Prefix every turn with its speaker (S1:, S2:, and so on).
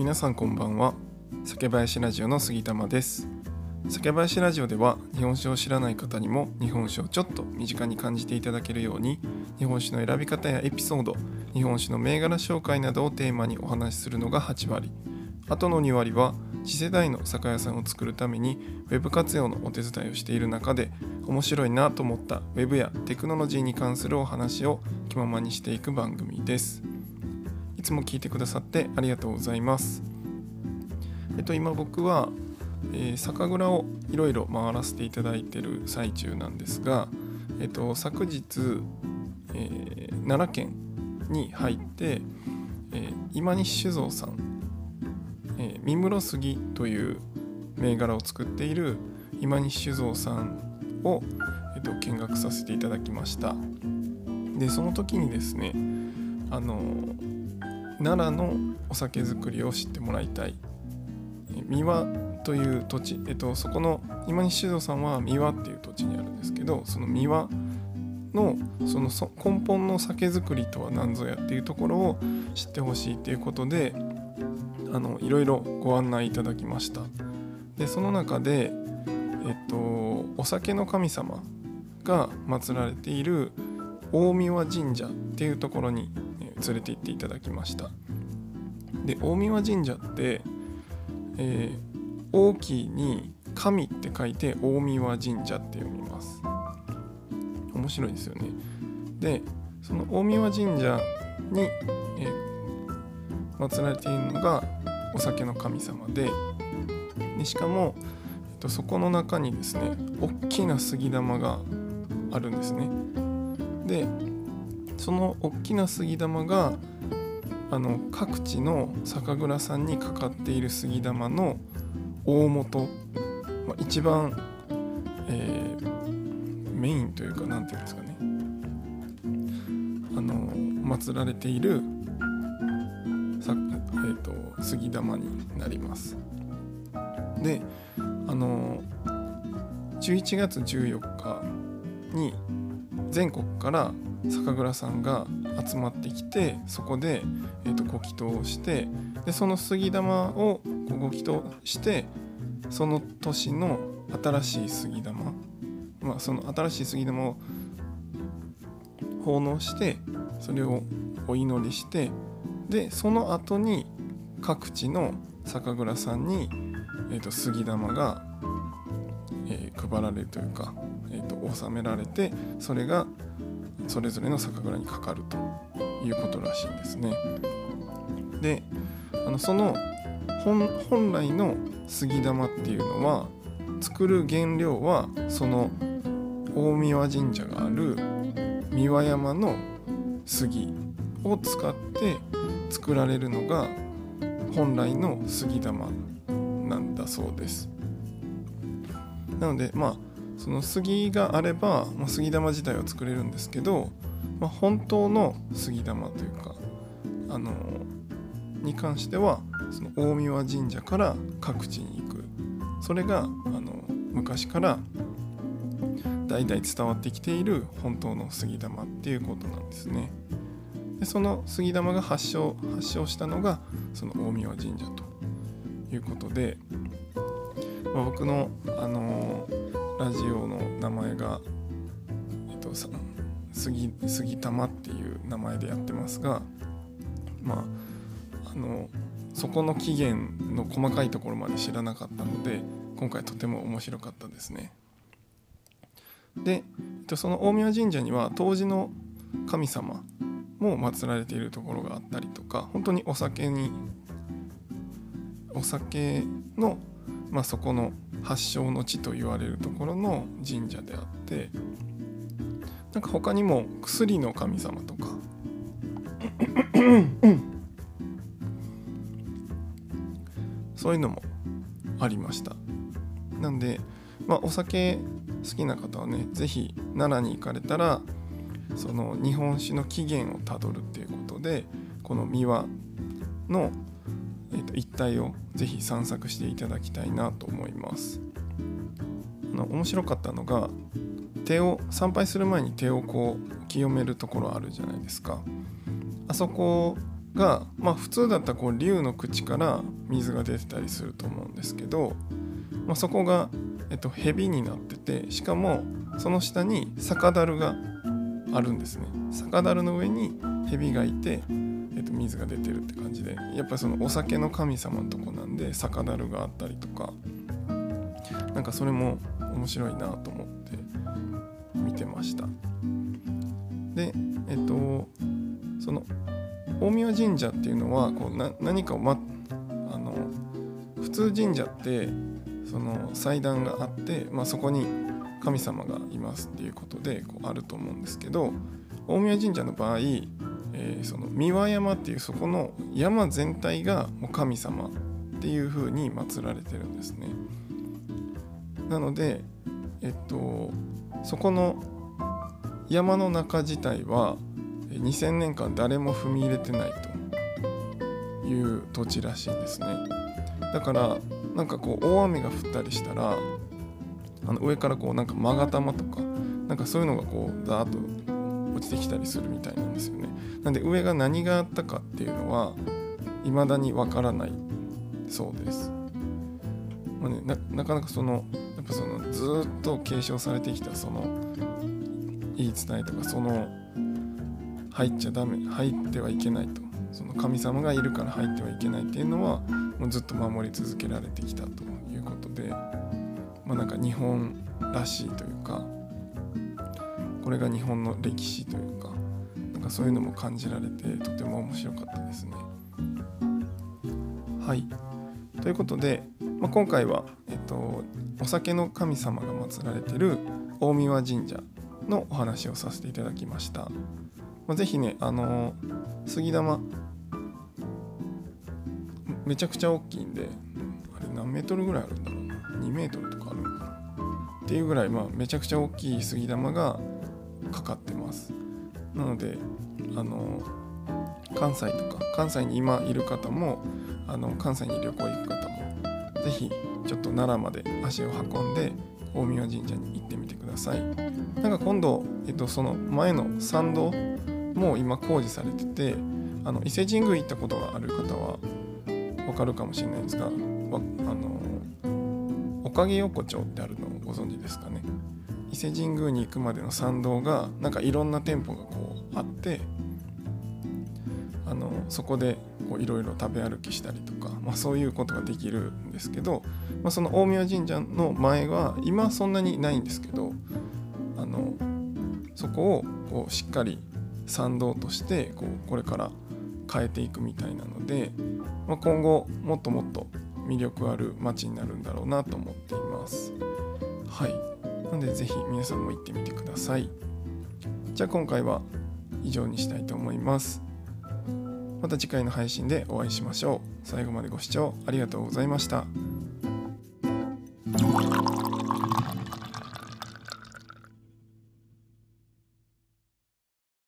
S1: 皆さんこんばんは。酒林ラジオの杉玉です。酒林ラジオでは日本酒を知らない方にも日本酒をちょっと身近に感じていただけるように日本酒の選び方やエピソード日本酒の銘柄紹介などをテーマにお話しするのが8割。あとの2割は次世代の酒屋さんを作るために Web 活用のお手伝いをしている中で面白いなと思った Web やテクノロジーに関するお話を気ままにしていく番組です。いつも聞いてくださってありがとうございます。えっと今僕は、えー、酒蔵をいろいろ回らせていただいてる最中なんですがえっと昨日、えー、奈良県に入って、えー、今西酒造さんえー、三室杉という銘柄を作っている今西酒造さんを、えーと、見学させていただきました。でその時にですねあの奈良のお酒造りを知ってもらいたい。三輪という土地、えっと、そこの今西酒造さんは三輪っていう土地にあるんですけどその三輪のその根本の酒造りとは何ぞやっていうところを知ってほしいということであのいろいろご案内いただきました。でその中でえっとお酒の神様が祀られている大三輪神社っていうところに連れて行っていただきました。で大三輪神社って、えー、大きいに神って書いて大三輪神社って読みます。面白いですよね。でその大三輪神社に、えー、祀られているのがお酒の神様ででしかも、えっと、そこの中にですね大きな杉玉があるんですね。でその大きな杉玉があの各地の酒蔵さんにかかっている杉玉の大元、まあ、一番、えー、メインというか何て言うんですかね。あの祀られているえーと、杉玉になります。であの11月14日に全国から酒蔵さんが集まってきてそこで、えーと、ご祈祷をしてでその杉玉をご祈祷してその年の新しい杉玉、まあ、その新しい杉玉を奉納してそれをお祈りしてでその後に各地の酒蔵さんに、えーと、杉玉が、えー、配られるというか、えーと、納められてそれがそれぞれの酒蔵にかかるということらしいんですね。であのその本来の杉玉っていうのは作る原料はその大三輪神社がある三輪山の杉を使って作られるのが本来の杉玉なんだそうですなのでまあその杉があれば、まあ、杉玉自体は作れるんですけど、まあ、本当の杉玉というかあのに関してはその大三輪神社から各地に行くそれがあの昔から代々伝わってきている本当の杉玉っていうことなんですね。でその杉玉が発祥発祥したのがその大宮神社ということで、まあ、僕の、あのー、ラジオの名前が、えっと、杉杉玉っていう名前でやってますがまああのそこの起源の細かいところまで知らなかったので今回とても面白かったですね。でその大宮神社には当時の神様も祀られているところがあったりとか本当にお酒にお酒の、まあ、そこの発祥の地と言われるところの神社であってなんか他にも薬の神様とかそういうのもありました。なんで、まあ、お酒好きな方はね是非奈良に行かれたらその日本酒の起源をたどるっていうことでこの三輪の、えー、と一帯をぜひ散策していただきたいなと思います。あの面白かったのが手を参拝する前に手をこう清めるところあるじゃないですか。あそこが、まあ、普通だったらこう竜の口から水が出てたりすると思うんですけど、まあ、そこが、えっと、蛇になっててしかもその下に酒樽があるんですね。酒樽の上に蛇がいて、水が出てるって感じでやっぱりそのお酒の神様のとこなんで酒樽があったりとかなんかそれも面白いなと思って見てました。でえっとその大宮神社っていうのはこうな何かを、ま、あの普通神社ってその祭壇があって、まあ、そこに神様がいますっていうことでこうあると思うんですけど大宮神社の場合、えー、その三輪山っていうそこの山全体がもう神様っていう風に祀られてるんですね。なのでえっとそこの山の中自体は2000年間誰も踏み入れてないという土地らしいんですねだからなんかこう大雨が降ったりしたらあの上からこうなんか勾玉とかなんかそういうのがこうザーッと落ちてきたりするみたいなんですよね。なんで上が何があったかっていうのは未だにわからない。そうです、まあね、なかなかそのやっぱそのずっと継承されてきたその言い伝えとかその入っちゃダメ入ってはいけないと。その神様がいるから入ってはいけないっていうのはもうずっと守り続けられてきたということでまあなんか日本らしいというかこれが日本の歴史というかなんかそういうのも感じられてとても面白かったですね。はいということで、まあ、今回は、えっと、お酒の神様が祀られてる大神神社のお話をさせていただきました。まあ、ぜひね、あの、杉玉めちゃくちゃ大きいんであれ何メートルぐらいあるんだろうな2メートルとかあるのかなっていうぐらい、まあ、めちゃくちゃ大きい杉玉がかかってます。なのであの、関西とか関西に今いる方もあの関西に旅行行く方も是非ちょっと奈良まで足を運んで大宮神社に行ってみてください。なんか今度、えっと、その前の参道も今工事されててあの伊勢神宮行ったことがある方は分かるかもしれないんですがあのおかげ横丁ってあるのをご存知ですか伊勢神宮に行くまでの参道がなんかいろんな店舗がこうあってあのそこでいろいろ食べ歩きしたりとか、まあ、そういうことができるんですけど、まあ、その大宮神社の前は今はそんなにないんですけどあのそこをこうしっかり参道としてこうこれから変えていくみたいなので、まあ、今後もっともっと魅力ある街になるんだろうなと思っています。はい。なので是非皆さんも行ってみてください。じゃあ今回は以上にしたいと思います。また次回の配信でお会いしましょう。最後までご視聴ありがとうございました。